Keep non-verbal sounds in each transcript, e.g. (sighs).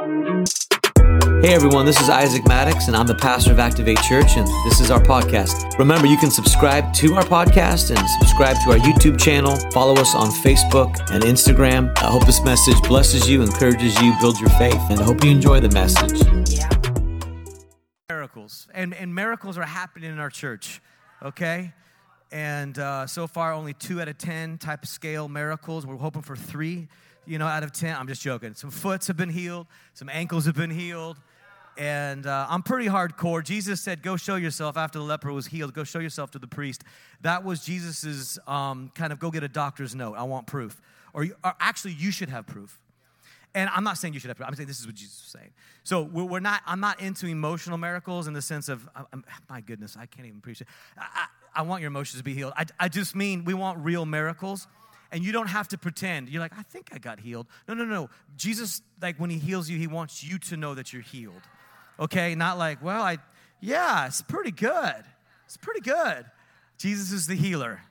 Hey everyone, this is Isaac Maddox, and I'm the pastor of Activate Church, and this is our podcast. Remember, you can subscribe to our podcast and subscribe to our YouTube channel. Follow us on Facebook and Instagram. I hope this message blesses you, encourages you, builds your faith, and I hope you enjoy the message. Yeah. miracles and, and miracles are happening in our church okay and uh, so far only two out of ten type of scale miracles we're hoping for three you know out of ten i'm just joking some foots have been healed some ankles have been healed and uh, i'm pretty hardcore jesus said go show yourself after the leper was healed go show yourself to the priest that was jesus's um, kind of go get a doctor's note i want proof or, or actually you should have proof and I'm not saying you should have. Proof. I'm saying this is what Jesus was saying. So we're, not. I'm not into emotional miracles in the sense of, I'm, my goodness, I can't even appreciate. I, I, I want your emotions to be healed. I, I just mean we want real miracles, and you don't have to pretend. You're like, I think I got healed. No, no, no. Jesus, like when He heals you, He wants you to know that you're healed. Okay, not like, well, I, yeah, it's pretty good. It's pretty good. Jesus is the healer.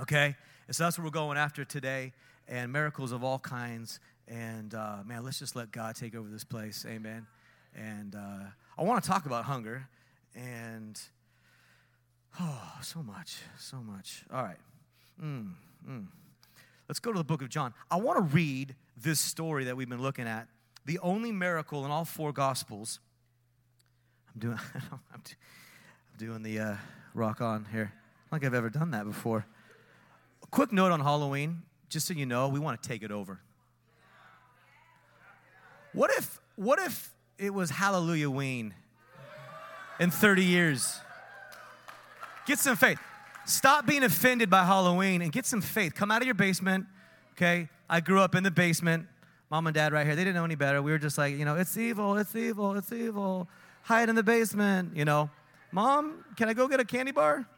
Okay, and so that's what we're going after today, and miracles of all kinds. And uh, man, let's just let God take over this place. Amen. And uh, I want to talk about hunger and (sighs) oh, so much, so much. All right. Mm, mm. Let's go to the book of John. I want to read this story that we've been looking at. The only miracle in all four gospels. I'm doing, (laughs) I'm doing the uh, rock on here. like I've ever done that before. A quick note on Halloween, just so you know, we want to take it over. What if, what if it was Hallelujah Ween in 30 years? Get some faith. Stop being offended by Halloween and get some faith. Come out of your basement, okay? I grew up in the basement. Mom and dad right here, they didn't know any better. We were just like, you know, it's evil, it's evil, it's evil. Hide in the basement, you know. Mom, can I go get a candy bar?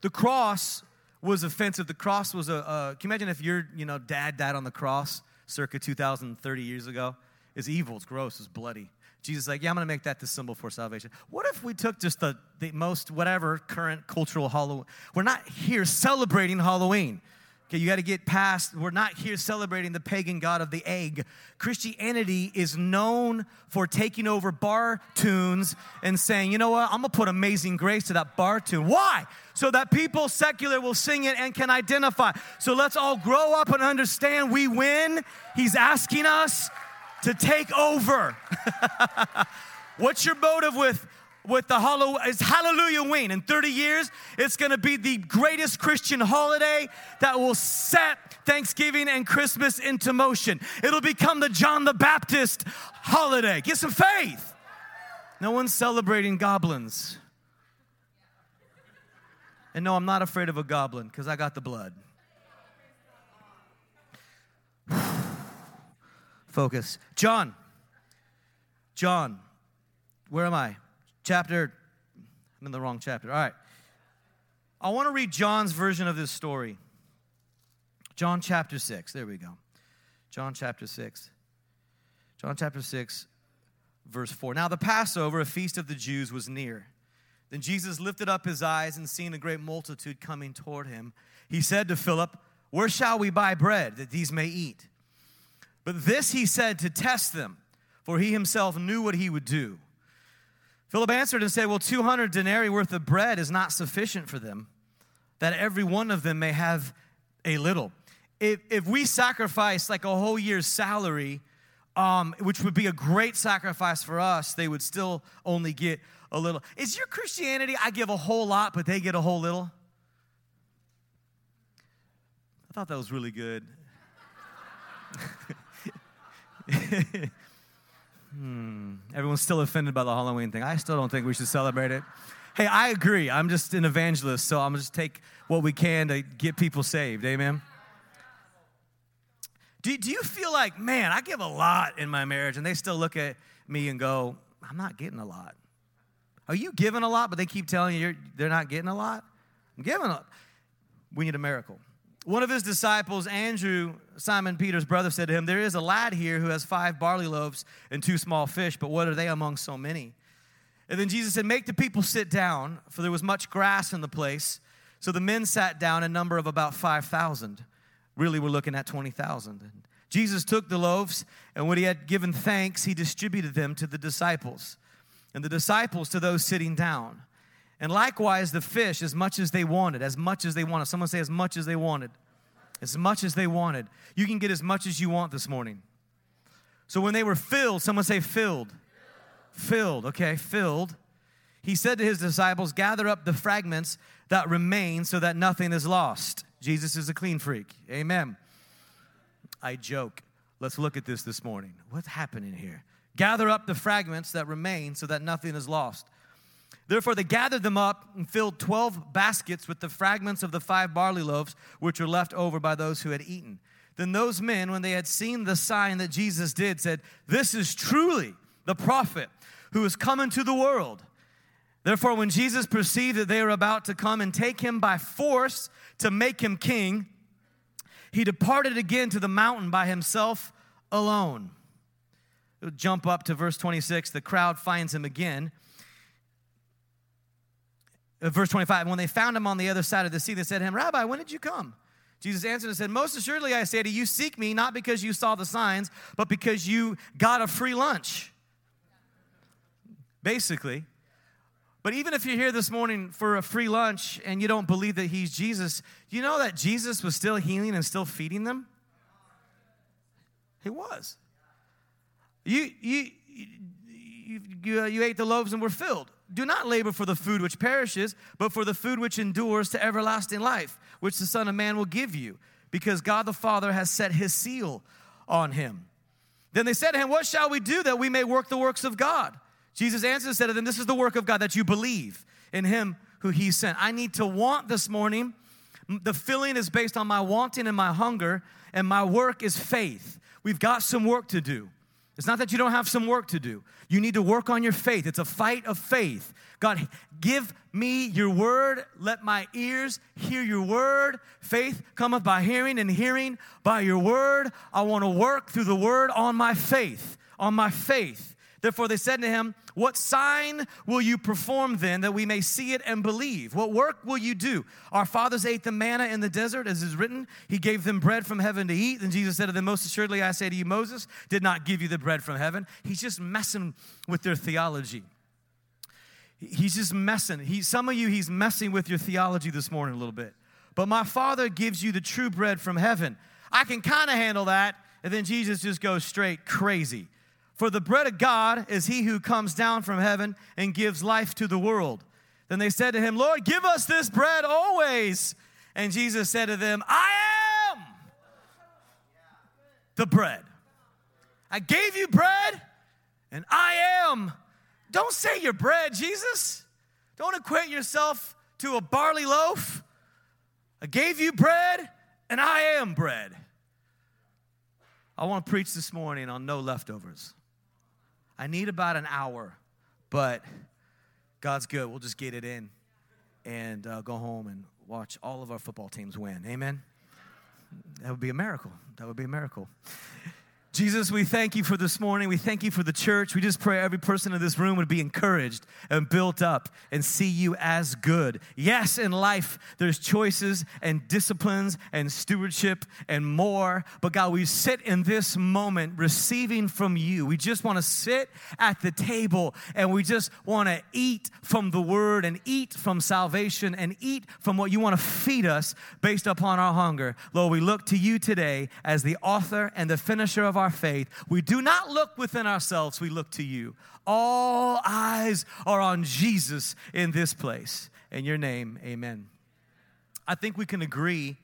The cross was offensive. The cross was a, can you imagine if your, you know, dad died on the cross? circa 2030 years ago It's evil, it's gross, it's bloody. Jesus is like, yeah, I'm going to make that the symbol for salvation. What if we took just the, the most, whatever, current cultural Halloween? We're not here celebrating Halloween. Okay, you got to get past, we're not here celebrating the pagan god of the egg. Christianity is known for taking over bar tunes and saying, you know what, I'm gonna put amazing grace to that bar tune. Why? So that people secular will sing it and can identify. So let's all grow up and understand we win. He's asking us to take over. (laughs) What's your motive with with the hollow is Hallelujah Wing. In 30 years, it's gonna be the greatest Christian holiday that will set Thanksgiving and Christmas into motion. It'll become the John the Baptist holiday. Get some faith. No one's celebrating goblins. And no, I'm not afraid of a goblin because I got the blood. (sighs) Focus. John. John. Where am I? chapter, I'm in the wrong chapter. All right. I want to read John's version of this story. John chapter 6. There we go. John chapter 6. John chapter 6, verse 4. Now the Passover, a feast of the Jews, was near. Then Jesus lifted up his eyes and seeing a great multitude coming toward him, he said to Philip, Where shall we buy bread that these may eat? But this he said to test them, for he himself knew what he would do. Philip answered and said, Well, 200 denarii worth of bread is not sufficient for them, that every one of them may have a little. If, if we sacrifice like a whole year's salary, um, which would be a great sacrifice for us, they would still only get a little. Is your Christianity, I give a whole lot, but they get a whole little? I thought that was really good. (laughs) (laughs) Hmm. Everyone's still offended by the Halloween thing. I still don't think we should celebrate it. Hey, I agree. I'm just an evangelist, so I'm just take what we can to get people saved. Amen. Do, do you feel like, man, I give a lot in my marriage, and they still look at me and go, I'm not getting a lot? Are you giving a lot, but they keep telling you they're not getting a lot? I'm giving a We need a miracle. One of his disciples, Andrew, Simon Peter's brother, said to him, There is a lad here who has five barley loaves and two small fish, but what are they among so many? And then Jesus said, Make the people sit down, for there was much grass in the place. So the men sat down, a number of about 5,000. Really, we're looking at 20,000. Jesus took the loaves, and when he had given thanks, he distributed them to the disciples, and the disciples to those sitting down. And likewise, the fish, as much as they wanted, as much as they wanted. Someone say, as much as they wanted. As much as they wanted. You can get as much as you want this morning. So when they were filled, someone say, filled. Filled, okay, filled. He said to his disciples, Gather up the fragments that remain so that nothing is lost. Jesus is a clean freak. Amen. I joke. Let's look at this this morning. What's happening here? Gather up the fragments that remain so that nothing is lost. Therefore, they gathered them up and filled 12 baskets with the fragments of the five barley loaves, which were left over by those who had eaten. Then those men, when they had seen the sign that Jesus did, said, This is truly the prophet who is come into the world. Therefore, when Jesus perceived that they were about to come and take him by force to make him king, he departed again to the mountain by himself alone. Jump up to verse 26. The crowd finds him again. Uh, verse 25 When they found him on the other side of the sea, they said to him, Rabbi, when did you come? Jesus answered and said, Most assuredly I say to you, seek me not because you saw the signs, but because you got a free lunch. Basically, but even if you're here this morning for a free lunch and you don't believe that he's Jesus, you know that Jesus was still healing and still feeding them? He was. You, you, you, you, you ate the loaves and were filled. Do not labor for the food which perishes, but for the food which endures to everlasting life, which the Son of Man will give you, because God the Father has set his seal on him. Then they said to him, What shall we do that we may work the works of God? Jesus answered and said to them, This is the work of God, that you believe in him who he sent. I need to want this morning. The filling is based on my wanting and my hunger, and my work is faith. We've got some work to do. It's not that you don't have some work to do. You need to work on your faith. It's a fight of faith. God, give me your word. Let my ears hear your word. Faith cometh by hearing, and hearing by your word. I want to work through the word on my faith, on my faith. Therefore, they said to him, What sign will you perform then that we may see it and believe? What work will you do? Our fathers ate the manna in the desert, as is written. He gave them bread from heaven to eat. And Jesus said to them, Most assuredly, I say to you, Moses did not give you the bread from heaven. He's just messing with their theology. He's just messing. He, some of you, he's messing with your theology this morning a little bit. But my Father gives you the true bread from heaven. I can kind of handle that. And then Jesus just goes straight crazy. For the bread of God is he who comes down from heaven and gives life to the world. Then they said to him, Lord, give us this bread always. And Jesus said to them, I am the bread. I gave you bread, and I am. Don't say you're bread, Jesus. Don't equate yourself to a barley loaf. I gave you bread, and I am bread. I want to preach this morning on no leftovers. I need about an hour, but God's good. We'll just get it in and uh, go home and watch all of our football teams win. Amen? That would be a miracle. That would be a miracle. Jesus, we thank you for this morning. We thank you for the church. We just pray every person in this room would be encouraged and built up and see you as good. Yes, in life, there's choices and disciplines and stewardship and more. But God, we sit in this moment receiving from you. We just want to sit at the table and we just want to eat from the word and eat from salvation and eat from what you want to feed us based upon our hunger. Lord, we look to you today as the author and the finisher of our our faith, we do not look within ourselves, we look to you. All eyes are on Jesus in this place. In your name, amen. I think we can agree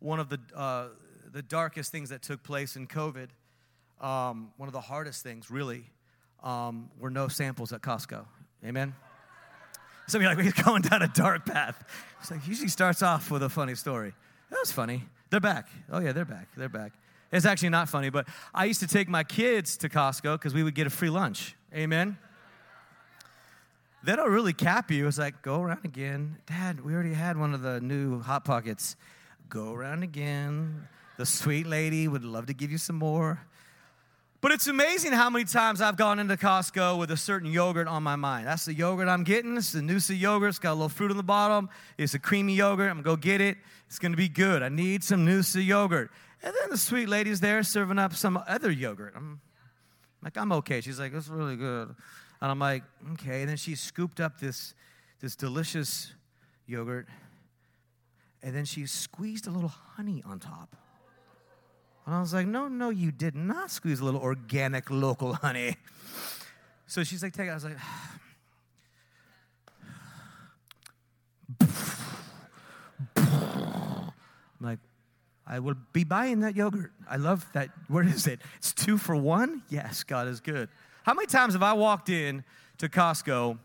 one of the, uh, the darkest things that took place in COVID, um, one of the hardest things really, um, were no samples at Costco. Amen? Some of you are like, we're going down a dark path. It's like, usually starts off with a funny story. That was funny. They're back. Oh, yeah, they're back. They're back. It's actually not funny, but I used to take my kids to Costco because we would get a free lunch. Amen. They don't really cap you. It's like, go around again. Dad, we already had one of the new Hot Pockets. Go around again. The sweet lady would love to give you some more. But it's amazing how many times I've gone into Costco with a certain yogurt on my mind. That's the yogurt I'm getting. It's the Noosa yogurt. It's got a little fruit on the bottom. It's a creamy yogurt. I'm going to go get it. It's going to be good. I need some Noosa yogurt. And then the sweet lady's there serving up some other yogurt. I'm like, I'm okay. She's like, it's really good. And I'm like, okay. And then she scooped up this, this delicious yogurt. And then she squeezed a little honey on top. And I was like, no, no, you did not squeeze a little organic local honey. So she's like, take it. I was like, (sighs) I'm like, I will be buying that yogurt. I love that. Where is it? It's two for one? Yes, God is good. How many times have I walked in to Costco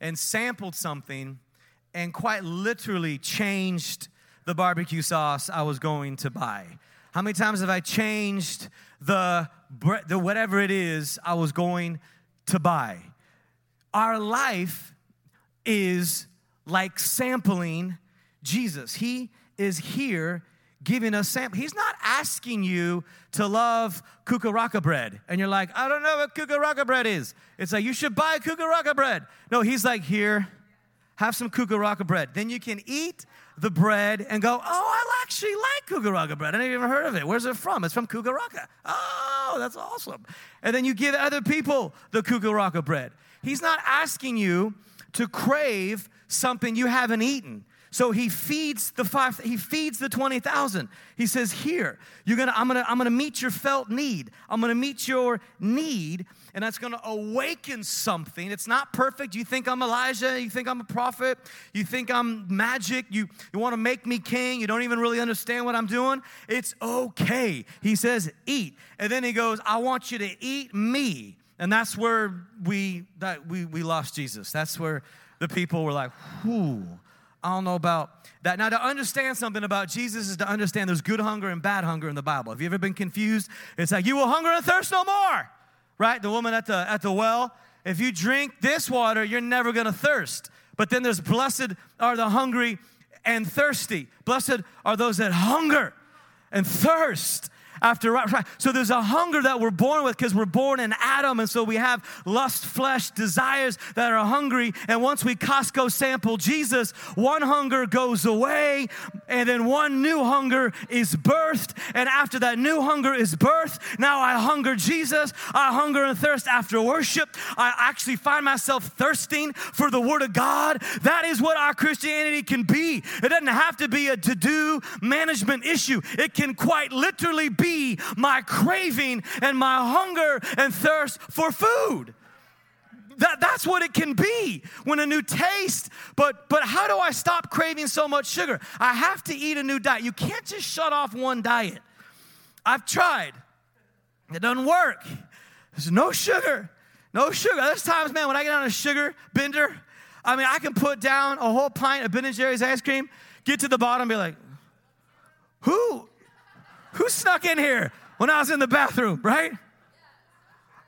and sampled something and quite literally changed the barbecue sauce I was going to buy? How many times have I changed the, the whatever it is I was going to buy? Our life is like sampling Jesus. He is here giving us sample. He's not asking you to love kukaraka bread. And you're like, I don't know what kukaraka bread is. It's like, you should buy kukaraka bread. No, he's like, here, have some kukaraka bread. Then you can eat the bread and go, oh, I actually like kukaraka bread. I never even heard of it. Where's it from? It's from kukaraka. Oh, that's awesome. And then you give other people the kukaraka bread. He's not asking you to crave something you haven't eaten. So he feeds the five, he feeds the 20,000. He says, Here, you're gonna, I'm gonna, I'm gonna meet your felt need. I'm gonna meet your need, and that's gonna awaken something. It's not perfect. You think I'm Elijah, you think I'm a prophet, you think I'm magic, you, you wanna make me king, you don't even really understand what I'm doing. It's okay. He says, eat. And then he goes, I want you to eat me. And that's where we that we we lost Jesus. That's where the people were like, whoo I don't know about that. Now, to understand something about Jesus is to understand there's good hunger and bad hunger in the Bible. Have you ever been confused? It's like, you will hunger and thirst no more, right? The woman at the, at the well, if you drink this water, you're never gonna thirst. But then there's blessed are the hungry and thirsty. Blessed are those that hunger and thirst after right. So there's a hunger that we're born with because we're born in Adam, and so we have lust, flesh, desires that are hungry. And once we Costco sample Jesus, one hunger goes away, and then one new hunger is birthed. And after that new hunger is birthed, now I hunger Jesus. I hunger and thirst after worship. I actually find myself thirsting for the Word of God. That is what our Christianity can be. It doesn't have to be a to do management issue, it can quite literally be be my craving and my hunger and thirst for food. That, that's what it can be when a new taste but but how do i stop craving so much sugar? I have to eat a new diet. You can't just shut off one diet. I've tried. It doesn't work. There's no sugar. No sugar. There's times man when i get on a sugar bender i mean i can put down a whole pint of ben and jerry's ice cream get to the bottom be like who who snuck in here when I was in the bathroom, right?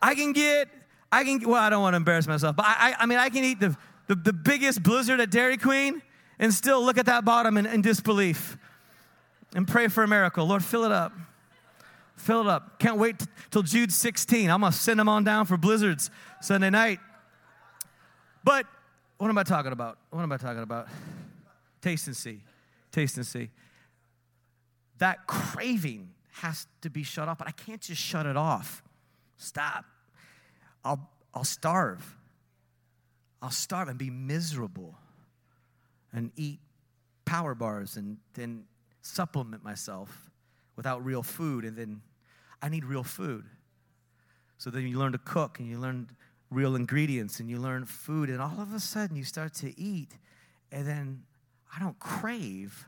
I can get, I can, well, I don't want to embarrass myself, but I, I, I mean, I can eat the, the, the, biggest blizzard at Dairy Queen and still look at that bottom in, in disbelief and pray for a miracle. Lord, fill it up. Fill it up. Can't wait t- till Jude 16. I'm going to send them on down for blizzards Sunday night. But what am I talking about? What am I talking about? Taste and see. Taste and see that craving has to be shut off, but I can't just shut it off. Stop. I'll, I'll starve. I'll starve and be miserable and eat power bars and then supplement myself without real food. And then I need real food. So then you learn to cook and you learn real ingredients and you learn food. And all of a sudden you start to eat. And then I don't crave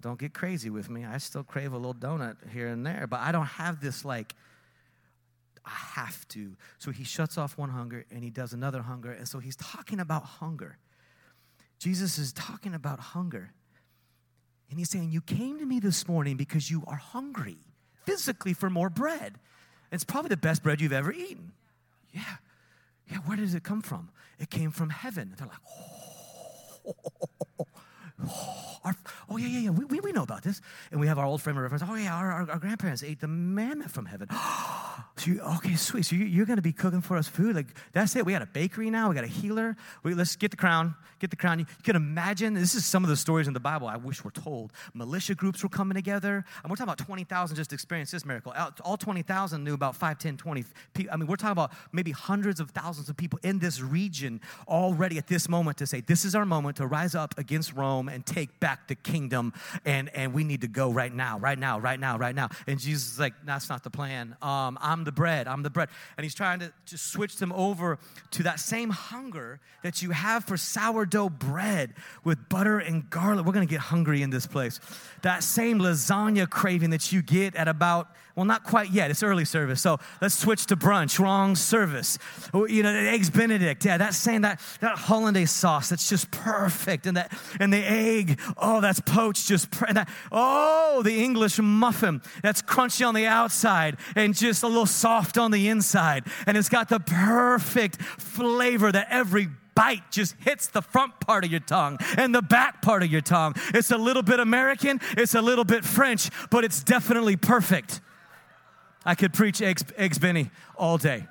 don't get crazy with me. I still crave a little donut here and there, but I don't have this like, I have to. So he shuts off one hunger and he does another hunger. And so he's talking about hunger. Jesus is talking about hunger. And he's saying, You came to me this morning because you are hungry physically for more bread. It's probably the best bread you've ever eaten. Yeah. Yeah, where does it come from? It came from heaven. They're like, (laughs) oh, oh. Our, Oh, yeah, yeah, yeah. We, we, we know about this. And we have our old frame of reference. Oh, yeah, our, our, our grandparents ate the manna from heaven. (gasps) so you, okay, sweet. So you, are going to be cooking for us food? Like, that's it. We got a bakery now. We got a healer. We, let's get the crown. Get the crown. You, you can imagine, this is some of the stories in the Bible I wish were told. Militia groups were coming together. And we're talking about 20,000 just experienced this miracle. All 20,000 knew about 5, 10, 20 people. I mean, we're talking about maybe hundreds of thousands of people in this region already at this moment to say, this is our moment to rise up against Rome and take back the kingdom. And, and we need to go right now, right now, right now, right now. And Jesus is like, that's not the plan. Um, I'm the bread. I'm the bread. And he's trying to just switch them over to that same hunger that you have for sourdough bread with butter and garlic. We're to get hungry in this place. That same lasagna craving that you get at about well, not quite yet. It's early service. So let's switch to brunch. Wrong service. Oh, you know, the eggs Benedict. Yeah, that's saying that that hollandaise sauce. That's just perfect. And that and the egg. Oh, that's poached. Just and that. Oh, the English muffin. That's crunchy on the outside and just a little soft on the inside. And it's got the perfect flavor that every bite just hits the front part of your tongue and the back part of your tongue. It's a little bit American, it's a little bit French, but it's definitely perfect. I could preach eggs, eggs Benny all day.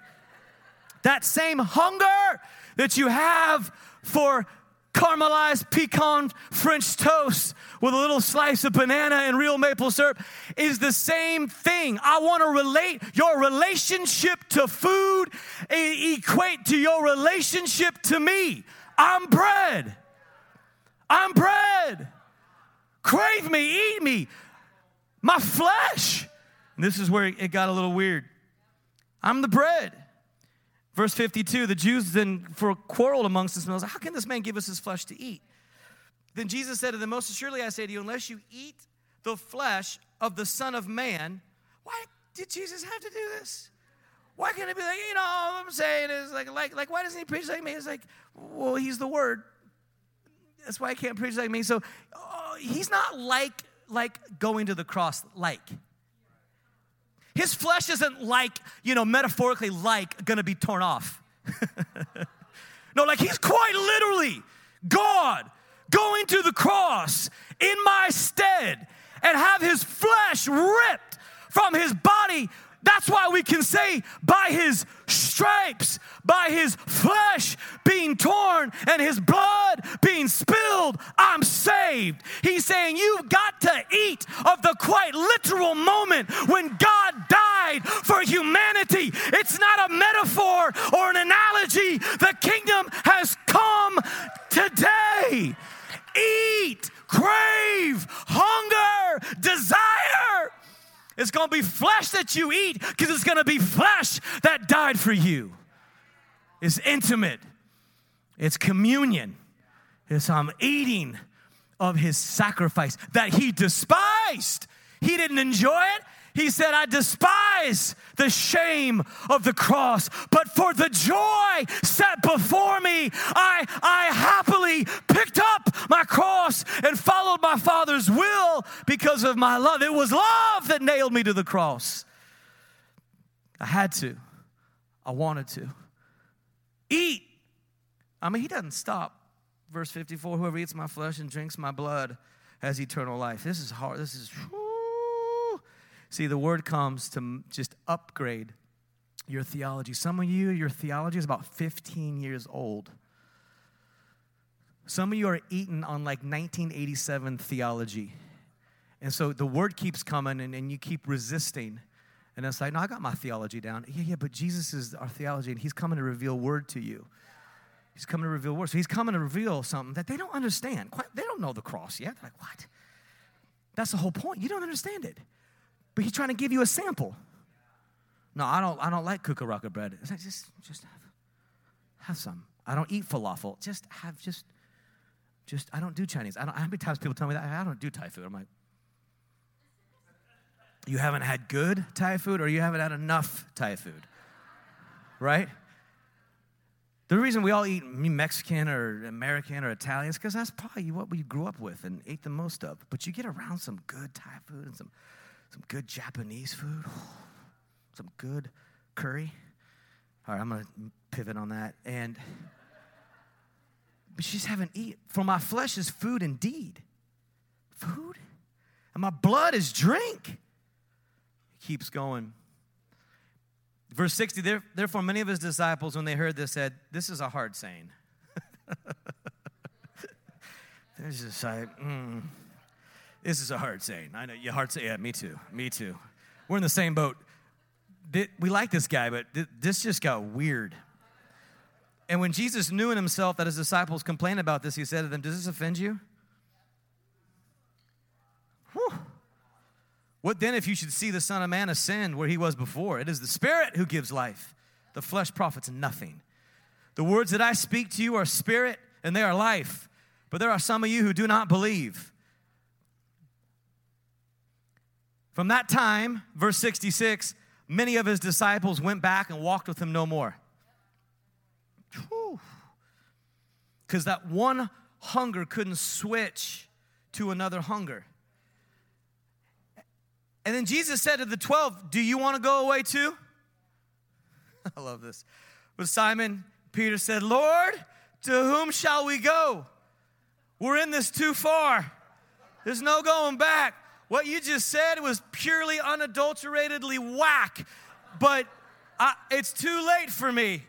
That same hunger that you have for caramelized pecan French toast with a little slice of banana and real maple syrup is the same thing. I want to relate your relationship to food, equate to your relationship to me. I'm bread. I'm bread. Crave me, eat me. My flesh and this is where it got a little weird. I'm the bread. Verse 52, the Jews then for quarreled amongst themselves. How can this man give us his flesh to eat? Then Jesus said to them, Most assuredly I say to you, unless you eat the flesh of the Son of Man, why did Jesus have to do this? Why can't it be like, you know, all I'm saying is like, like, like, why doesn't he preach like me? It's like, well, he's the word. That's why I can't preach like me. So uh, he's not like, like going to the cross like. His flesh isn't like, you know, metaphorically like gonna be torn off. (laughs) no, like he's quite literally God going to the cross in my stead and have his flesh ripped from his body that's why we can say, by his stripes, by his flesh being torn and his blood being spilled, I'm saved. He's saying, You've got to eat of the quite literal moment when God died for humanity. It's not a metaphor or an analogy. The kingdom has come today. Eat, crave, hunger, desire it's going to be flesh that you eat because it's going to be flesh that died for you. It's intimate, it's communion. It's I'm eating of his sacrifice that he despised. He didn't enjoy it, he said, I despise the shame of the cross, but for the joy set before me, I, I happily picked up my cross and followed my Father's will because of my love. It was love that nailed me to the cross. I had to, I wanted to. Eat. I mean, he doesn't stop. Verse 54 Whoever eats my flesh and drinks my blood has eternal life. This is hard. This is. See, the word comes to just upgrade your theology. Some of you, your theology is about 15 years old. Some of you are eating on like 1987 theology. And so the word keeps coming and, and you keep resisting. And it's like, no, I got my theology down. Yeah, yeah, but Jesus is our theology and he's coming to reveal word to you. He's coming to reveal word. So he's coming to reveal something that they don't understand. They don't know the cross yet. They're like, what? That's the whole point. You don't understand it but he's trying to give you a sample. No, I don't. I don't like kukaraka bread. It's like just, just have, have some. I don't eat falafel. Just have, just, just. I don't do Chinese. I don't. How many times people tell me that I don't do Thai food? I'm like, you haven't had good Thai food, or you haven't had enough Thai food, right? The reason we all eat Mexican or American or Italian is because that's probably what we grew up with and ate the most of. But you get around some good Thai food and some some good Japanese food, (sighs) some good curry. All right, I'm going to pivot on that. And, but she's having eat. For my flesh is food indeed. food? And my blood is drink. Keeps going. Verse 60, therefore, many of his disciples, when they heard this, said, This is a hard saying. (laughs) Mm, this is a hard saying. I know your hard saying. Yeah, me too. Me too. We're in the same boat. We like this guy, but this just got weird. And when Jesus knew in himself that his disciples complained about this, he said to them, Does this offend you? Whew. What then if you should see the Son of Man ascend where he was before? It is the Spirit who gives life, the flesh profits nothing. The words that I speak to you are spirit and they are life, but there are some of you who do not believe. From that time, verse 66, many of his disciples went back and walked with him no more. Because that one hunger couldn't switch to another hunger. And then Jesus said to the 12, Do you want to go away too? (laughs) I love this. But Simon Peter said, Lord, to whom shall we go? We're in this too far. There's no going back. What you just said was purely unadulteratedly whack, but I, it's too late for me.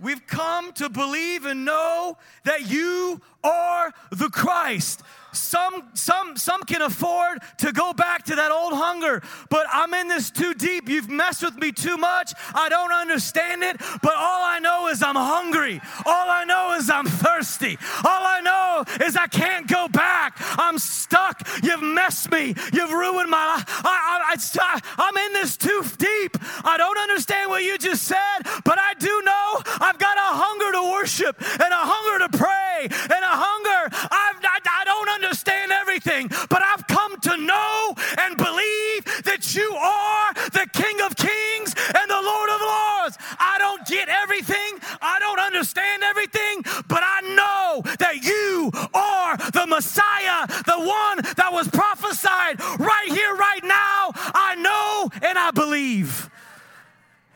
We've come to believe and know that you are the Christ. Some, some, some can afford to go back to that old hunger, but I'm in this too deep. You've messed with me too much. I don't understand it, but all I know is I'm hungry. All I know is I'm thirsty. All I know is I can't go back. I'm stuck. You've messed me. You've ruined my life. I, I, I, I'm in this too deep. I don't understand what you just said, but I do know I've got a hunger to worship and a hunger to pray and a hunger. I've, I, I don't but I've come to know and believe that you are the King of Kings and the Lord of Lords. I don't get everything, I don't understand everything, but I know that you are the Messiah, the one that was prophesied right here, right now. I know and I believe.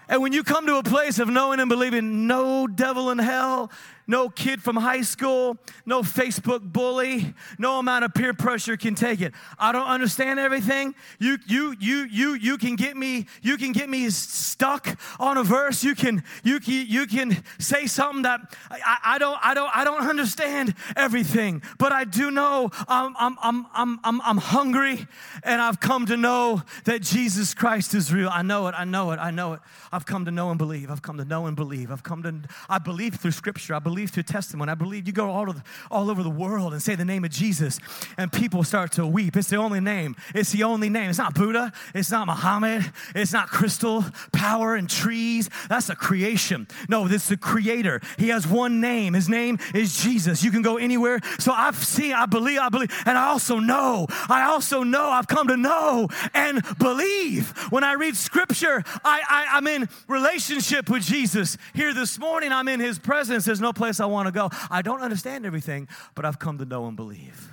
And when you come to a place of knowing and believing no devil in hell, no kid from high school, no Facebook bully, no amount of peer pressure can take it. I don't understand everything. You you you you you can get me you can get me stuck on a verse. You can you can you can say something that I, I don't I don't I don't understand everything, but I do know I'm I'm I'm I'm I'm, I'm hungry and I've come to know that Jesus Christ is real. I know it. I know it. I know it. I've come to know and believe. I've come to know and believe. I've come to I believe through scripture. I believe believe through testimony. I believe you go all, the, all over the world and say the name of Jesus, and people start to weep. It's the only name. It's the only name. It's not Buddha. It's not Muhammad. It's not crystal power and trees. That's a creation. No, this is the creator. He has one name. His name is Jesus. You can go anywhere. So I've seen, I believe, I believe, and I also know, I also know, I've come to know and believe. When I read scripture, I, I, I'm in relationship with Jesus. Here this morning, I'm in his presence. There's no place I want to go. I don't understand everything, but I've come to know and believe.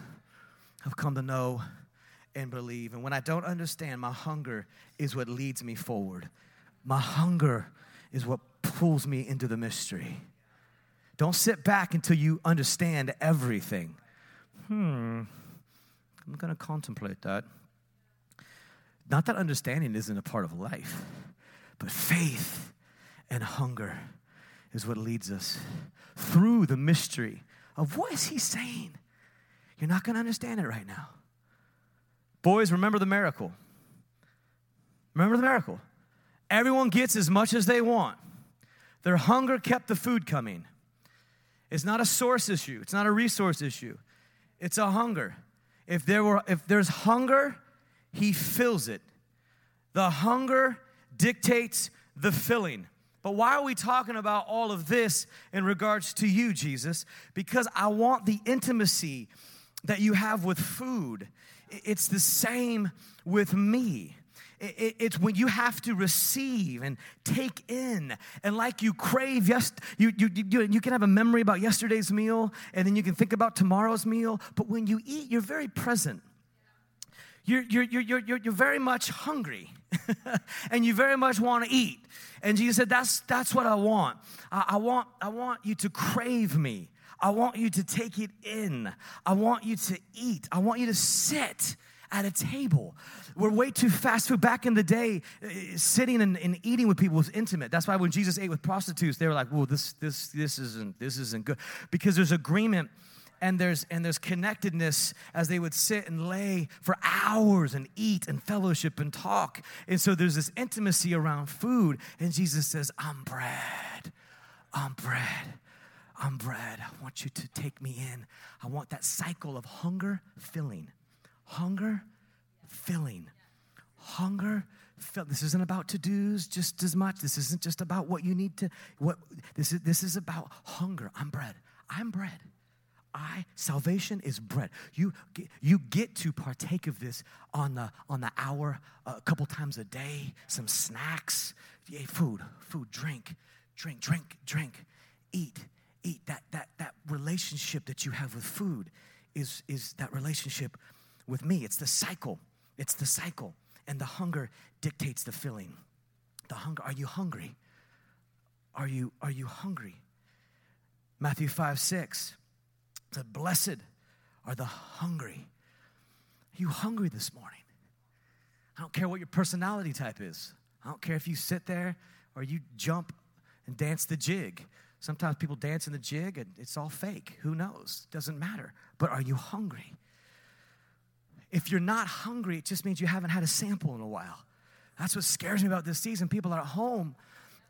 I've come to know and believe. And when I don't understand, my hunger is what leads me forward. My hunger is what pulls me into the mystery. Don't sit back until you understand everything. Hmm, I'm going to contemplate that. Not that understanding isn't a part of life, but faith and hunger is what leads us through the mystery of what is he saying. You're not going to understand it right now. Boys, remember the miracle. Remember the miracle. Everyone gets as much as they want. Their hunger kept the food coming. It's not a source issue, it's not a resource issue. It's a hunger. If there were if there's hunger, he fills it. The hunger dictates the filling. But why are we talking about all of this in regards to you, Jesus? Because I want the intimacy that you have with food. It's the same with me. It's when you have to receive and take in, and like you crave, yes, you, you, you, you can have a memory about yesterday's meal, and then you can think about tomorrow's meal. But when you eat, you're very present. You're, you're, you're, you're, you're very much hungry, (laughs) and you very much want to eat. And Jesus said, That's, that's what I want. I, I, want. I want you to crave me. I want you to take it in. I want you to eat. I want you to sit at a table. We're way too fast food. Back in the day, eh, sitting and, and, eating with people was intimate. That's why when Jesus ate with prostitutes, they were like, "Whoa, this this this isn't this isn't good," because there's agreement and there's and there's connectedness as they would sit and lay for hours and eat and fellowship and talk. And so there's this intimacy around food. And jesus says i'm bread. I'm bread. I'm bread. I want you to take me in. I want that cycle of hunger filling. Hunger filling. Hunger fill. this isn't about to-dos just as much. This isn't just about what you need to what this is this is about hunger. I'm bread. I'm bread I salvation is bread. You you get to partake of this on the on the hour a couple times a day. Some snacks, yeah, food, food, drink, drink, drink, drink, eat, eat. That that that relationship that you have with food is is that relationship with me. It's the cycle. It's the cycle, and the hunger dictates the filling. The hunger. Are you hungry? Are you are you hungry? Matthew five six said, Blessed are the hungry. Are you hungry this morning? I don't care what your personality type is. I don't care if you sit there or you jump and dance the jig. Sometimes people dance in the jig and it's all fake. Who knows? Doesn't matter. But are you hungry? If you're not hungry, it just means you haven't had a sample in a while. That's what scares me about this season. People are at home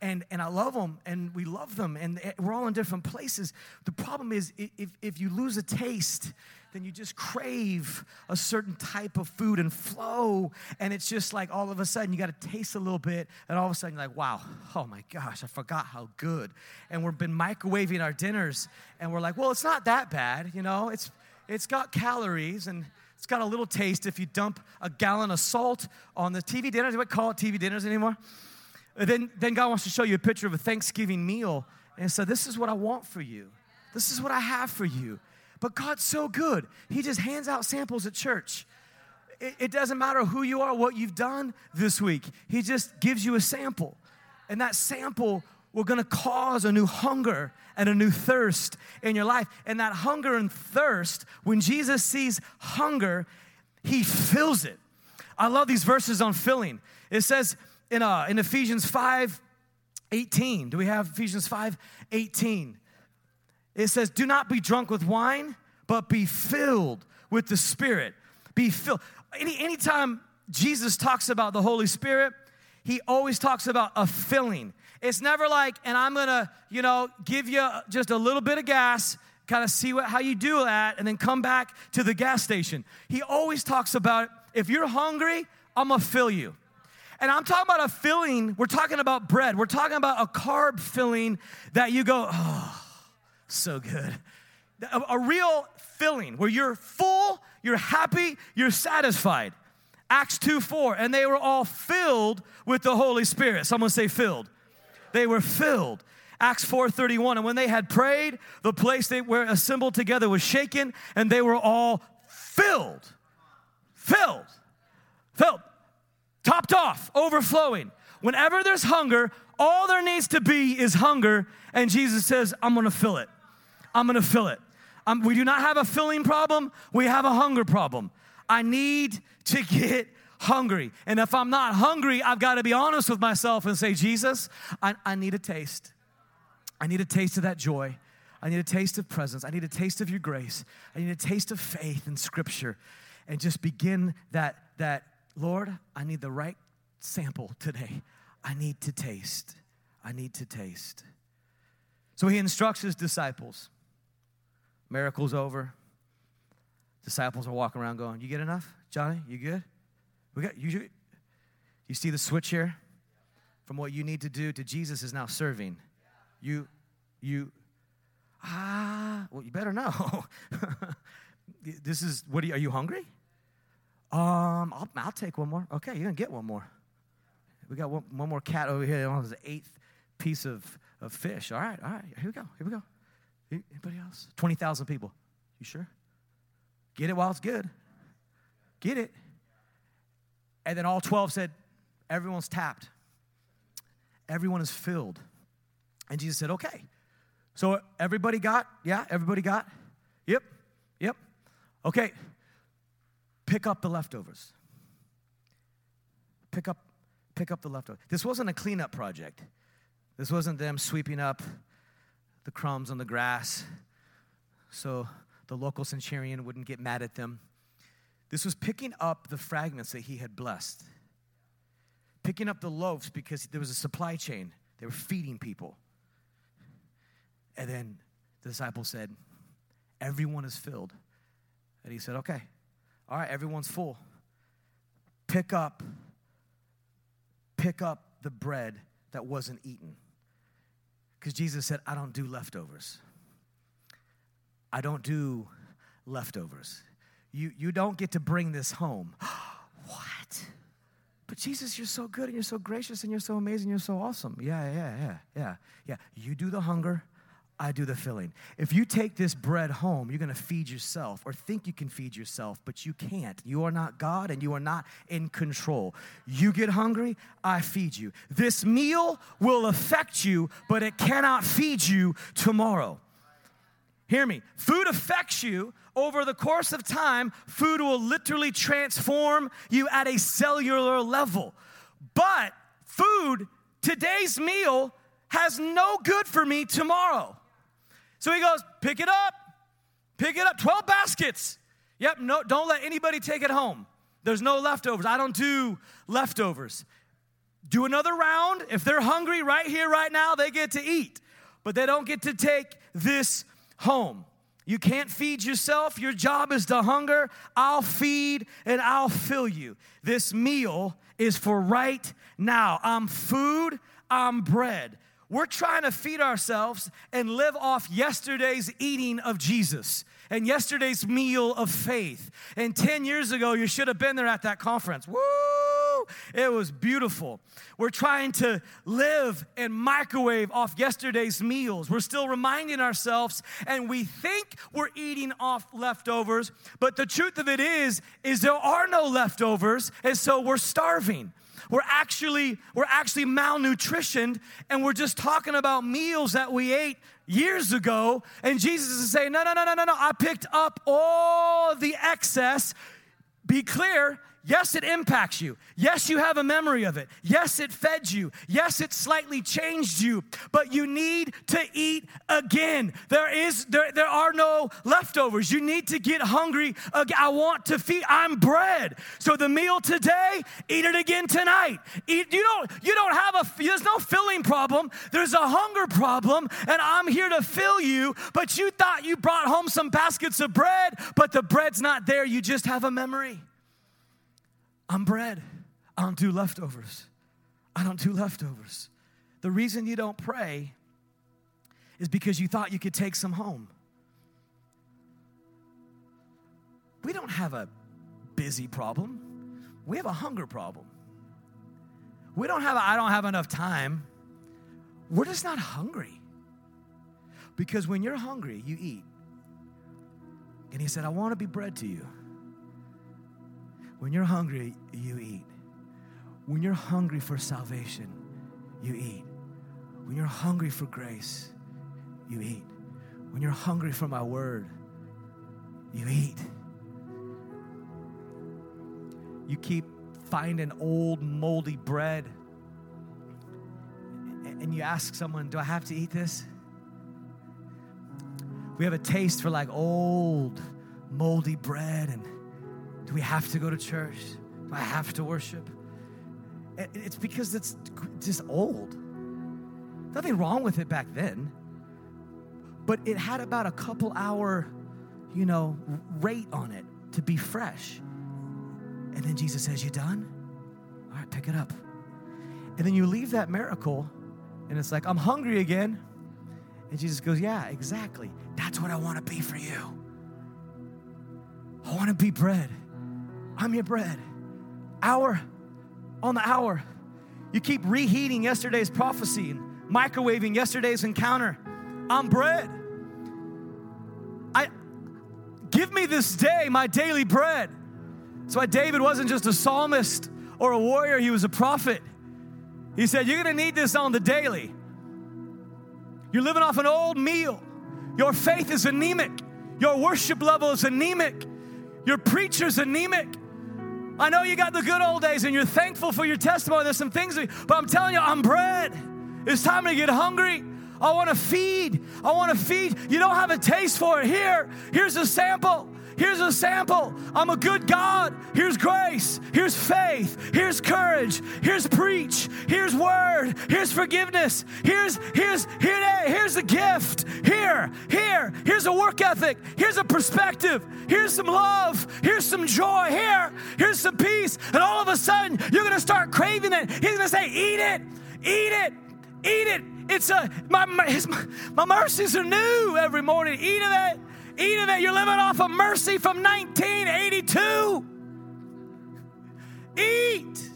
and, and I love them and we love them and eh, we're all in different places. The problem is if, if you lose a taste, then you just crave a certain type of food and flow. And it's just like all of a sudden you got to taste a little bit, and all of a sudden you're like, wow, oh my gosh, I forgot how good. And we've been microwaving our dinners, and we're like, well, it's not that bad, you know, it's it's got calories and it's got a little taste if you dump a gallon of salt on the TV dinners. Do we call it TV dinners anymore? Then, then God wants to show you a picture of a Thanksgiving meal and so This is what I want for you. This is what I have for you. But God's so good. He just hands out samples at church. It, it doesn't matter who you are, what you've done this week. He just gives you a sample. And that sample will gonna cause a new hunger and a new thirst in your life. And that hunger and thirst, when Jesus sees hunger, he fills it. I love these verses on filling. It says, in, uh, in Ephesians 5 18. Do we have Ephesians 5 18? It says, Do not be drunk with wine, but be filled with the Spirit. Be filled. Any, anytime Jesus talks about the Holy Spirit, he always talks about a filling. It's never like, and I'm gonna, you know, give you just a little bit of gas, kind of see what, how you do that, and then come back to the gas station. He always talks about, if you're hungry, I'm gonna fill you. And I'm talking about a filling, we're talking about bread. We're talking about a carb filling that you go, oh, so good. A, a real filling where you're full, you're happy, you're satisfied. Acts 2 4, and they were all filled with the Holy Spirit. Someone say filled. They were filled. Acts 4:31 and when they had prayed the place they were assembled together was shaken and they were all filled filled filled topped off, overflowing. Whenever there's hunger, all there needs to be is hunger, and Jesus says, I'm gonna fill it. I'm gonna fill it. Um, we do not have a filling problem, we have a hunger problem. I need to (laughs) get hungry. And if I'm not hungry, I've got to be honest with myself and say, Jesus, I, I need a taste. I need a taste of that joy. I need a taste of presence. I need a taste of your grace. I need a taste of faith in scripture. And just begin that, that Lord, I need the right sample today. I need to taste. I need to taste. So he instructs his disciples. Miracle's over. Disciples are walking around going, You get enough? Johnny, you good? We got you. You see the switch here? From what you need to do to Jesus is now serving. You, you, ah, well, you better know. (laughs) this is, what are you, are you hungry? Um, I'll, I'll take one more. Okay, you're gonna get one more. We got one, one more cat over here. Oh, the eighth piece of, of fish. All right, all right. Here we go. Here we go. Anybody else? 20,000 people. You sure? Get it while it's good. Get it. And then all 12 said, Everyone's tapped. Everyone is filled. And Jesus said, Okay, So everybody got? Yeah, everybody got? Yep, yep. Okay, pick up the leftovers. Pick up, pick up the leftovers. This wasn't a cleanup project. This wasn't them sweeping up the crumbs on the grass so the local centurion wouldn't get mad at them. This was picking up the fragments that he had blessed, picking up the loaves because there was a supply chain. They were feeding people. And then the disciple said, Everyone is filled. And he said, Okay, all right, everyone's full. Pick up, pick up the bread that wasn't eaten. Because Jesus said, I don't do leftovers. I don't do leftovers. You, you don't get to bring this home. (gasps) what? But Jesus, you're so good and you're so gracious and you're so amazing, you're so awesome. Yeah, yeah, yeah, yeah, yeah. You do the hunger, I do the filling. If you take this bread home, you're gonna feed yourself or think you can feed yourself, but you can't. You are not God and you are not in control. You get hungry, I feed you. This meal will affect you, but it cannot feed you tomorrow. Hear me. Food affects you over the course of time. Food will literally transform you at a cellular level. But food, today's meal, has no good for me tomorrow. So he goes, pick it up, pick it up, 12 baskets. Yep, no, don't let anybody take it home. There's no leftovers. I don't do leftovers. Do another round. If they're hungry right here, right now, they get to eat. But they don't get to take this home. You can't feed yourself. Your job is to hunger. I'll feed and I'll fill you. This meal is for right now. I'm food, I'm bread. We're trying to feed ourselves and live off yesterday's eating of Jesus and yesterday's meal of faith. And 10 years ago, you should have been there at that conference. Woo! It was beautiful. We're trying to live and microwave off yesterday's meals. We're still reminding ourselves, and we think we're eating off leftovers, but the truth of it is, is there are no leftovers, and so we're starving. We're actually, we're actually malnutritioned, and we're just talking about meals that we ate years ago. And Jesus is saying, No, no, no, no, no, no. I picked up all the excess. Be clear, Yes, it impacts you. Yes, you have a memory of it. Yes, it fed you. Yes, it slightly changed you. But you need to eat again. There is there, there are no leftovers. You need to get hungry again. I want to feed. I'm bread. So the meal today, eat it again tonight. Eat, you don't you don't have a there's no filling problem. There's a hunger problem, and I'm here to fill you. But you thought you brought home some baskets of bread, but the bread's not there. You just have a memory. I'm bread. I don't do leftovers. I don't do leftovers. The reason you don't pray is because you thought you could take some home. We don't have a busy problem. We have a hunger problem. We don't have, I don't have enough time. We're just not hungry. Because when you're hungry, you eat. And he said, I want to be bread to you. When you're hungry, you eat. When you're hungry for salvation, you eat. When you're hungry for grace, you eat. When you're hungry for my word, you eat. You keep finding old, moldy bread, and you ask someone, Do I have to eat this? We have a taste for like old, moldy bread and do we have to go to church? Do I have to worship? It's because it's just old. Nothing wrong with it back then. But it had about a couple hour, you know, rate on it to be fresh. And then Jesus says, You done? All right, pick it up. And then you leave that miracle, and it's like, I'm hungry again. And Jesus goes, Yeah, exactly. That's what I want to be for you. I want to be bread. I'm your bread. Hour on the hour. You keep reheating yesterday's prophecy and microwaving yesterday's encounter. I'm bread. I give me this day my daily bread. That's why David wasn't just a psalmist or a warrior, he was a prophet. He said, You're gonna need this on the daily. You're living off an old meal. Your faith is anemic. Your worship level is anemic. Your preacher's anemic. I know you got the good old days and you're thankful for your testimony. There's some things, but I'm telling you, I'm bread. It's time to get hungry. I want to feed. I want to feed. You don't have a taste for it. Here, here's a sample. Here's a sample. I'm a good God. Here's grace. Here's faith. Here's courage. Here's preach. Here's word. Here's forgiveness. Here's here's here here's a gift. Here, here. Here's a work ethic. Here's a perspective. Here's some love. Here's some joy. Here, here's some peace. And all of a sudden, you're gonna start craving it. He's gonna say, "Eat it, eat it, eat it." It's a my my, his, my mercies are new every morning. Eat of it. Eat of it. You're living off of mercy from 1982. Eat.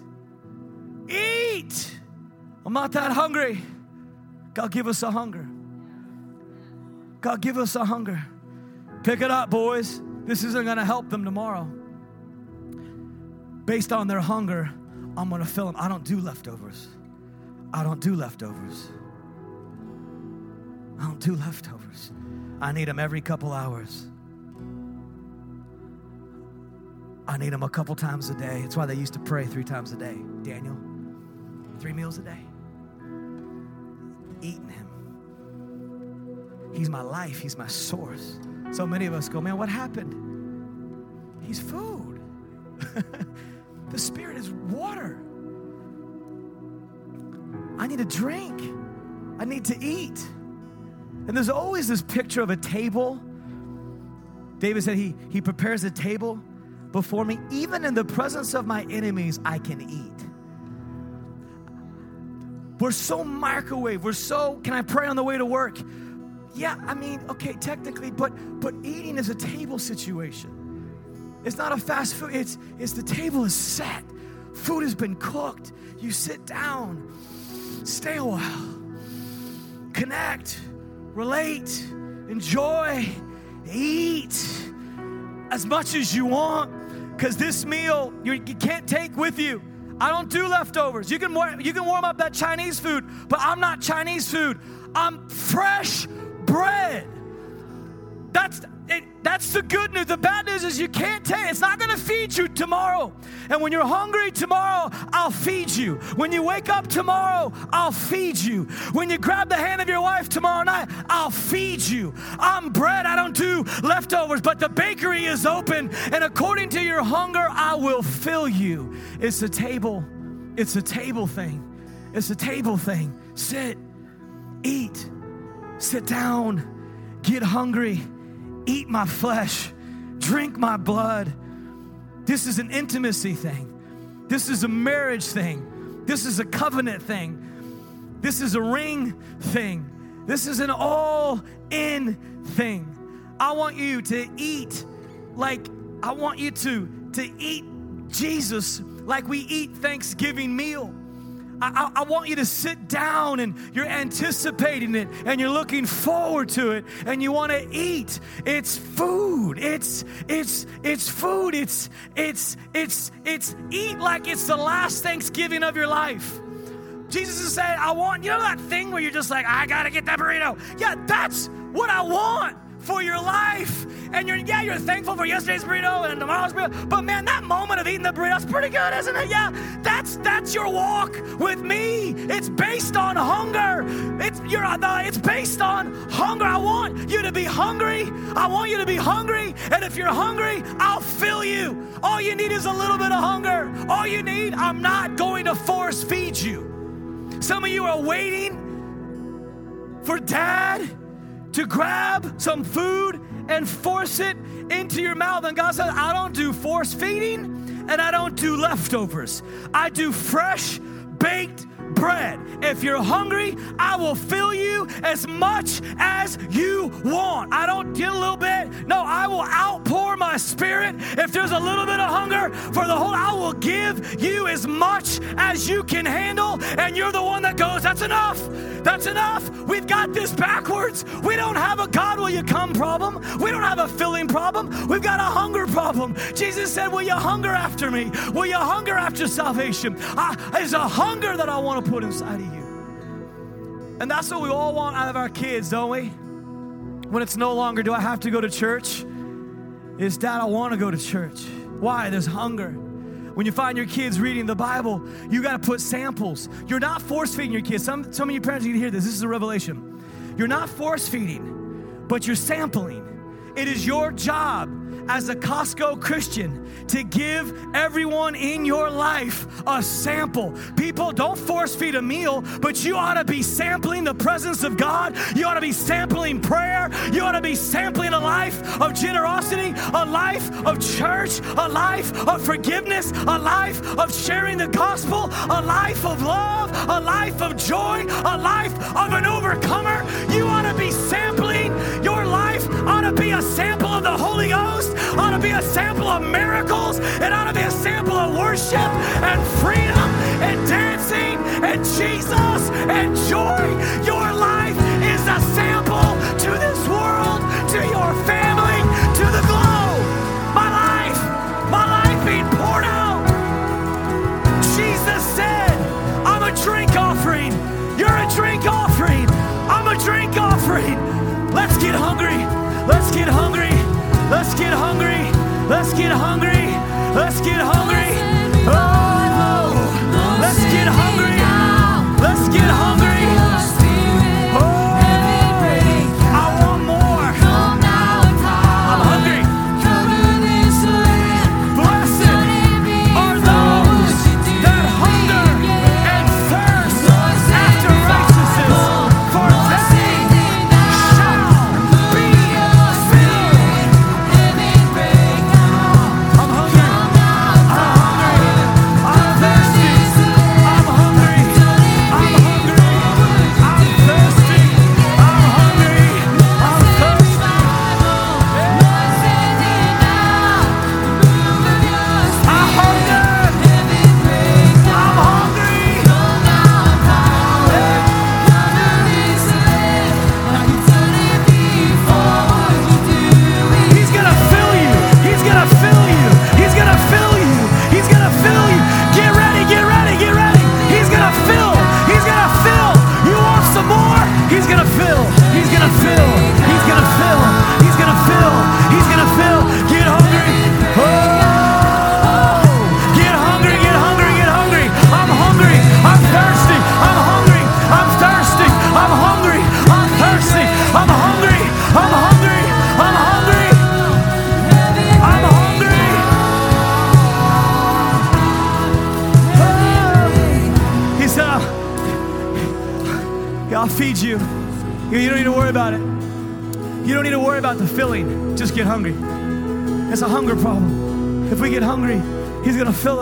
Eat. I'm not that hungry. God, give us a hunger. God, give us a hunger. Pick it up, boys. This isn't going to help them tomorrow. Based on their hunger, I'm going to fill them. I don't do leftovers. I don't do leftovers. I don't do leftovers. I need them every couple hours. I need them a couple times a day. It's why they used to pray three times a day. Daniel, three meals a day. Eating him. He's my life, he's my source. So many of us go, man, what happened? He's food. (laughs) the Spirit is water. I need a drink. I need to eat. And there's always this picture of a table. David said, He, he prepares a table before me. Even in the presence of my enemies, I can eat. We're so microwave. We're so, can I pray on the way to work? Yeah, I mean, okay, technically, but but eating is a table situation. It's not a fast food, it's it's the table is set. Food has been cooked. You sit down, stay a while, connect relate, enjoy, eat as much as you want because this meal you, you, can't take with you. I don't do leftovers. You can, you can warm up that Chinese food, but I'm not Chinese food. I'm fresh bread. That's it, that's the good news. The bad news is you can't take it's not going to feed you tomorrow. And when you're hungry tomorrow, I'll feed you. When you wake up tomorrow, I'll feed you. When you grab the hand of your wife tomorrow night, I'll feed you. I'm bread, I don't do leftovers, but the bakery is open, and according to your hunger, I will fill you. It's a table. It's a table thing. It's a table thing. Sit, eat, sit down, get hungry eat my flesh, drink my blood. This is an intimacy thing. This is a marriage thing. This is a covenant thing. This is a ring thing. This is an all in thing. I want you to eat like I want you to to eat Jesus like we eat Thanksgiving meal. I, I, want you to sit down and you're anticipating it and you're looking forward to it and you want to eat. It's food. It's it's it's food. It's it's it's it's eat like it's the last Thanksgiving of your life. Jesus is saying, I want, you know that thing where you're just like, I gotta get that burrito. Yeah, that's what I want for your life. And you're, yeah, you're thankful for yesterday's burrito and tomorrow's burrito. But man, that moment of eating the burrito's pretty good, isn't it? Yeah, that's that's your walk with me. It's based on hunger. It's you're uh, it's based on hunger. I want you to be hungry. I want you to be hungry. And if you're hungry, I'll fill you. All you need is a little bit of hunger. All you need, I'm not going to force feed you. Some of you are waiting for dad to grab some food and force it into your mouth. And God says, I don't do force feeding and I don't do leftovers. I do fresh, baked bread. If you're hungry, I will fill you as much as you want. I don't get a little bit. No, I will outpour my spirit. If there's a little bit of hunger for the whole, I will give you as much as you can handle. And you're the one that goes, That's enough. That's enough. We've got this backwards. We don't have a God will you come problem. We don't have a filling problem. We've got a hunger problem. Jesus said, Will you hunger after me? Will you hunger after salvation? I, there's a hunger that I want to put inside of you. And that's what we all want out of our kids, don't we? When it's no longer, do I have to go to church? Is dad, I want to go to church. Why? There's hunger. When you find your kids reading the Bible, you got to put samples. You're not force feeding your kids. Some, some of you parents need to hear this. This is a revelation. You're not force feeding, but you're sampling. It is your job as a Costco Christian to give everyone in your life a sample. People, don't force feed a meal, but you ought to be sampling the presence of God. You ought to be sampling prayer. You ought to be sampling a life of generosity, a life of church, a life of forgiveness, a life of sharing the gospel, a life of love, a life of joy, a life of an overcomer. You ought to be sampling ought to be a sample of the Holy Ghost, ought to be a sample of miracles, it ought to be a sample of worship and freedom and dancing and Jesus and joy. Your life is a sample to this world, to your family, to the globe. My life, my life being poured out. Jesus said, I'm a drink offering. You're a drink offering. I'm a drink offering. Let's get hungry. Let's get hungry. Let's get hungry. Let's get hungry. Let's get hungry. Oh,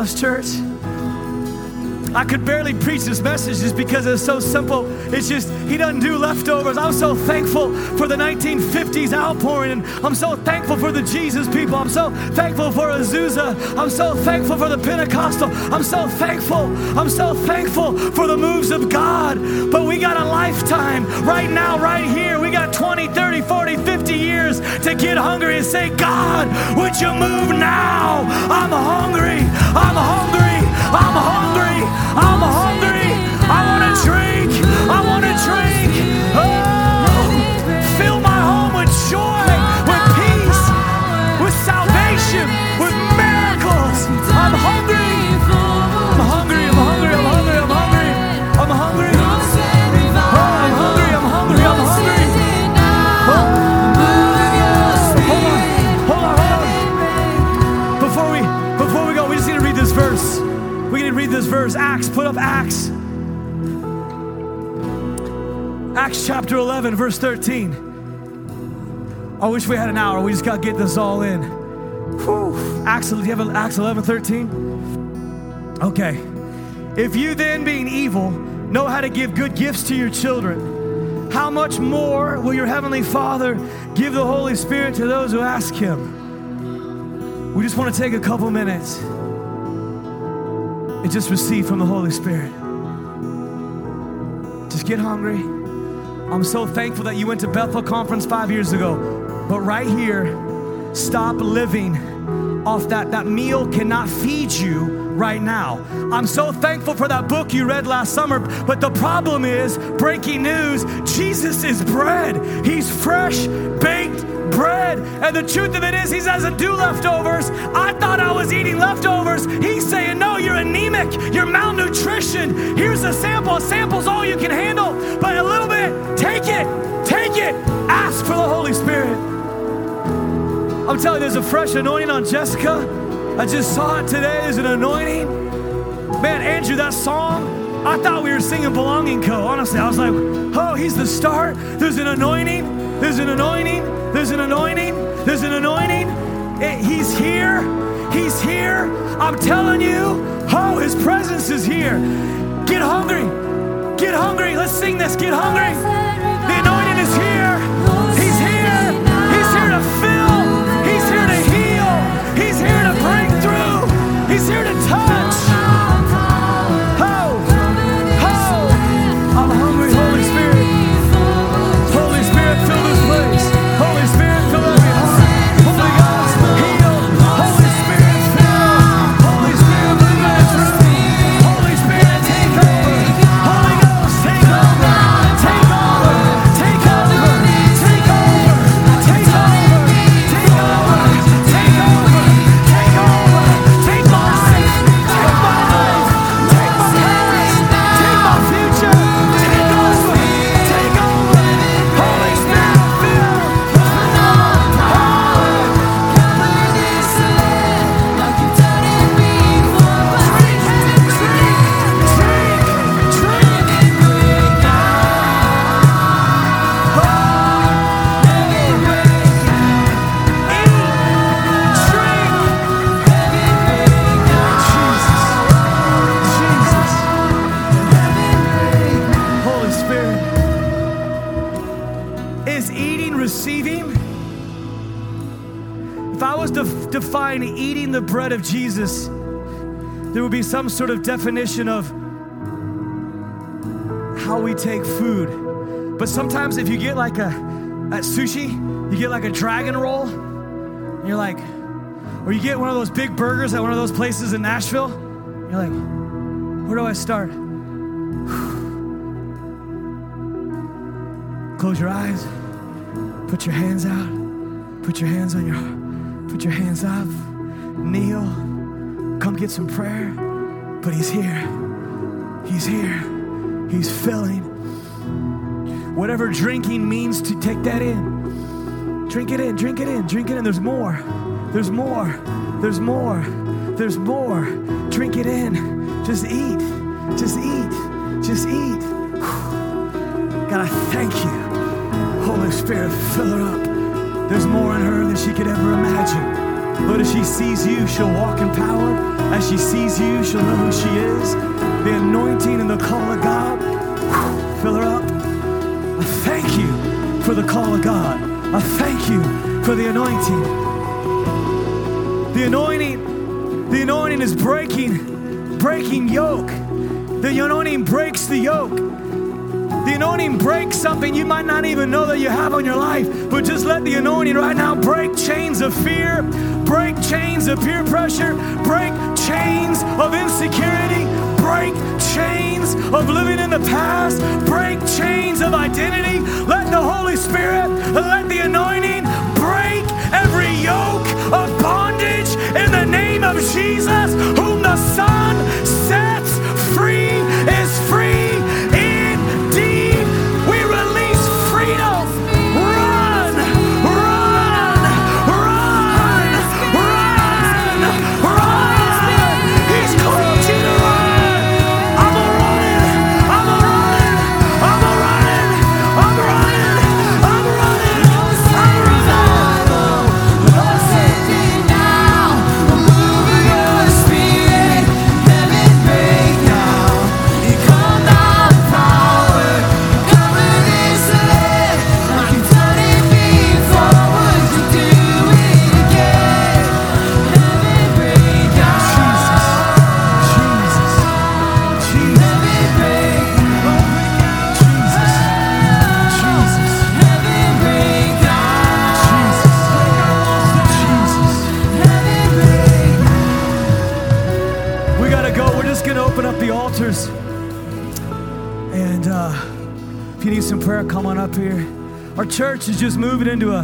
us, church. Because it's so simple. It's just, He doesn't do leftovers. I'm so thankful for the 1950s outpouring, and I'm so thankful for the Jesus people. I'm so thankful for Azusa. I'm so thankful for the Pentecostal. I'm so thankful. I'm so thankful for the moves of God. But we got a lifetime right now, right here. We got 20, 30, 40, 50 years to get hungry and say, God, would you move now? I'm hungry. I'm hungry. I'm hungry. I'm hungry. Drink. I want to drink. Acts chapter 11, verse 13. I wish we had an hour. We just got to get this all in. Whew. Acts, do you have a- Acts 11, 13? Okay. If you then, being evil, know how to give good gifts to your children, how much more will your heavenly Father give the Holy Spirit to those who ask Him? We just want to take a couple minutes and just receive from the Holy Spirit. Just get hungry. I'm so thankful that you went to Bethel Conference five years ago. But right here, stop living off that, that meal cannot feed you right now. I'm so thankful for that book you read last summer, but the problem is breaking news Jesus is bread. He's fresh, baked bread. And the truth of it is, He doesn't do leftovers. I thought I was eating leftovers. He's saying, No, you're anemic, you're malnutrition. Here's a sample. A sample's all you can handle, but a little bit, take it, take it. Ask for the Holy Spirit. I'm telling you, there's a fresh anointing on Jessica. I just saw it today. There's an anointing. Man, Andrew, that song, I thought we were singing Belonging Co. Honestly, I was like, oh, he's the start. There's an anointing. There's an anointing. There's an anointing. There's an anointing. It, he's here. He's here. I'm telling you, oh, his presence is here. Get hungry. Get hungry. Let's sing this. Get hungry. The anointing is here. He's here. He's here to fill. He's here to heal. He's here to break through. He's here to bread of Jesus, there would be some sort of definition of how we take food. But sometimes if you get like a at sushi, you get like a dragon roll, and you're like, or you get one of those big burgers at one of those places in Nashville, you're like, where do I start? (sighs) Close your eyes. Put your hands out. Put your hands on your put your hands up. Kneel. Come get some prayer. But he's here. He's here. He's filling. Whatever drinking means to take that in. Drink it in, drink it in, drink it in. There's more. There's more. There's more. There's more. Drink it in. Just eat. Just eat. Just eat. God, I thank you. Holy Spirit, fill her up. There's more in her than she could ever imagine. Lord, as she sees you, she'll walk in power. As she sees you, she'll know who she is. The anointing and the call of God. Fill her up. I thank you for the call of God. I thank you for the anointing. The anointing, the anointing is breaking, breaking yoke. The anointing breaks the yoke. The anointing breaks something you might not even know that you have on your life, but just let the anointing right now break chains of fear, break chains of peer pressure, break chains of insecurity, break chains of living in the past, break chains of identity. Let the Holy Spirit, let the anointing break every yoke of bondage in the name of Jesus, altars. And uh, if you need some prayer, come on up here. Our church is just moving into a,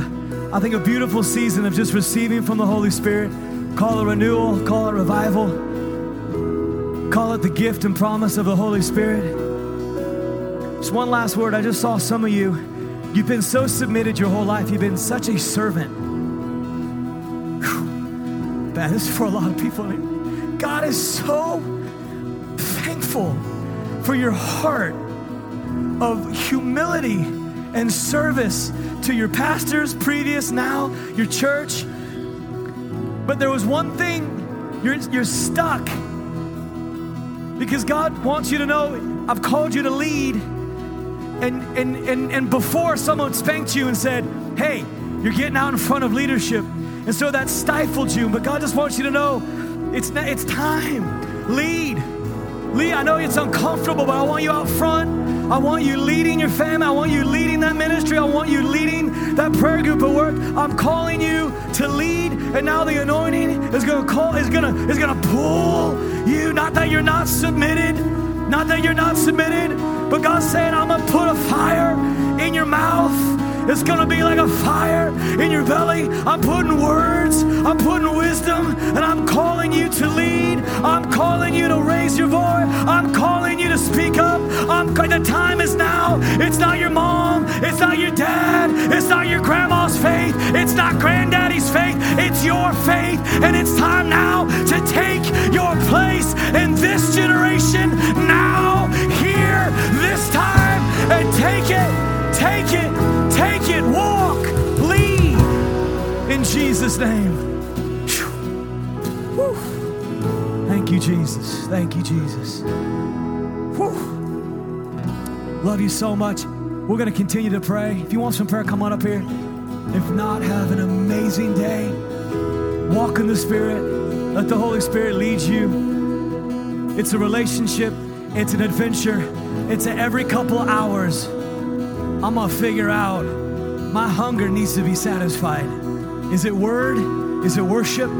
I think, a beautiful season of just receiving from the Holy Spirit. Call it renewal, call it revival, call it the gift and promise of the Holy Spirit. Just one last word. I just saw some of you. You've been so submitted your whole life, you've been such a servant. Whew. Man, this is for a lot of people. God is so for your heart of humility and service to your pastors, previous, now, your church. But there was one thing you're, you're stuck because God wants you to know I've called you to lead. And, and, and, and before someone spanked you and said, hey, you're getting out in front of leadership. And so that stifled you. But God just wants you to know it's, it's time. Lead. Lead. I know it's uncomfortable, but I want you out front. I want you leading your family. I want you leading that ministry. I want you leading that prayer group of work. I'm calling you to lead, and now the anointing is gonna call, is gonna, is gonna pull you. Not that you're not submitted, not that you're not submitted, but God's saying, I'm gonna put a fire in your mouth. It's gonna be like a fire in your belly. I'm putting words, I'm putting wisdom, and I'm calling you to lead. I'm calling you to raise your voice. I'm calling you to speak up. I'm the time is now. It's not your mom, it's not your dad, it's not your grandma's faith, it's not granddaddy's faith, it's your faith, and it's time now Jesus' name. Whew. Thank you, Jesus. Thank you, Jesus. Whew. Love you so much. We're going to continue to pray. If you want some prayer, come on up here. If not, have an amazing day. Walk in the Spirit. Let the Holy Spirit lead you. It's a relationship, it's an adventure. It's every couple hours. I'm gonna figure out my hunger needs to be satisfied. Is it word? Is it worship?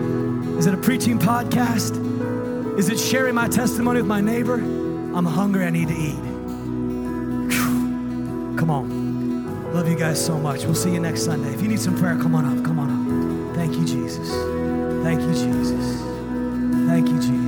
Is it a preaching podcast? Is it sharing my testimony with my neighbor? I'm hungry, I need to eat. Come on. Love you guys so much. We'll see you next Sunday. If you need some prayer, come on up. Come on up. Thank you, Jesus. Thank you, Jesus. Thank you, Jesus.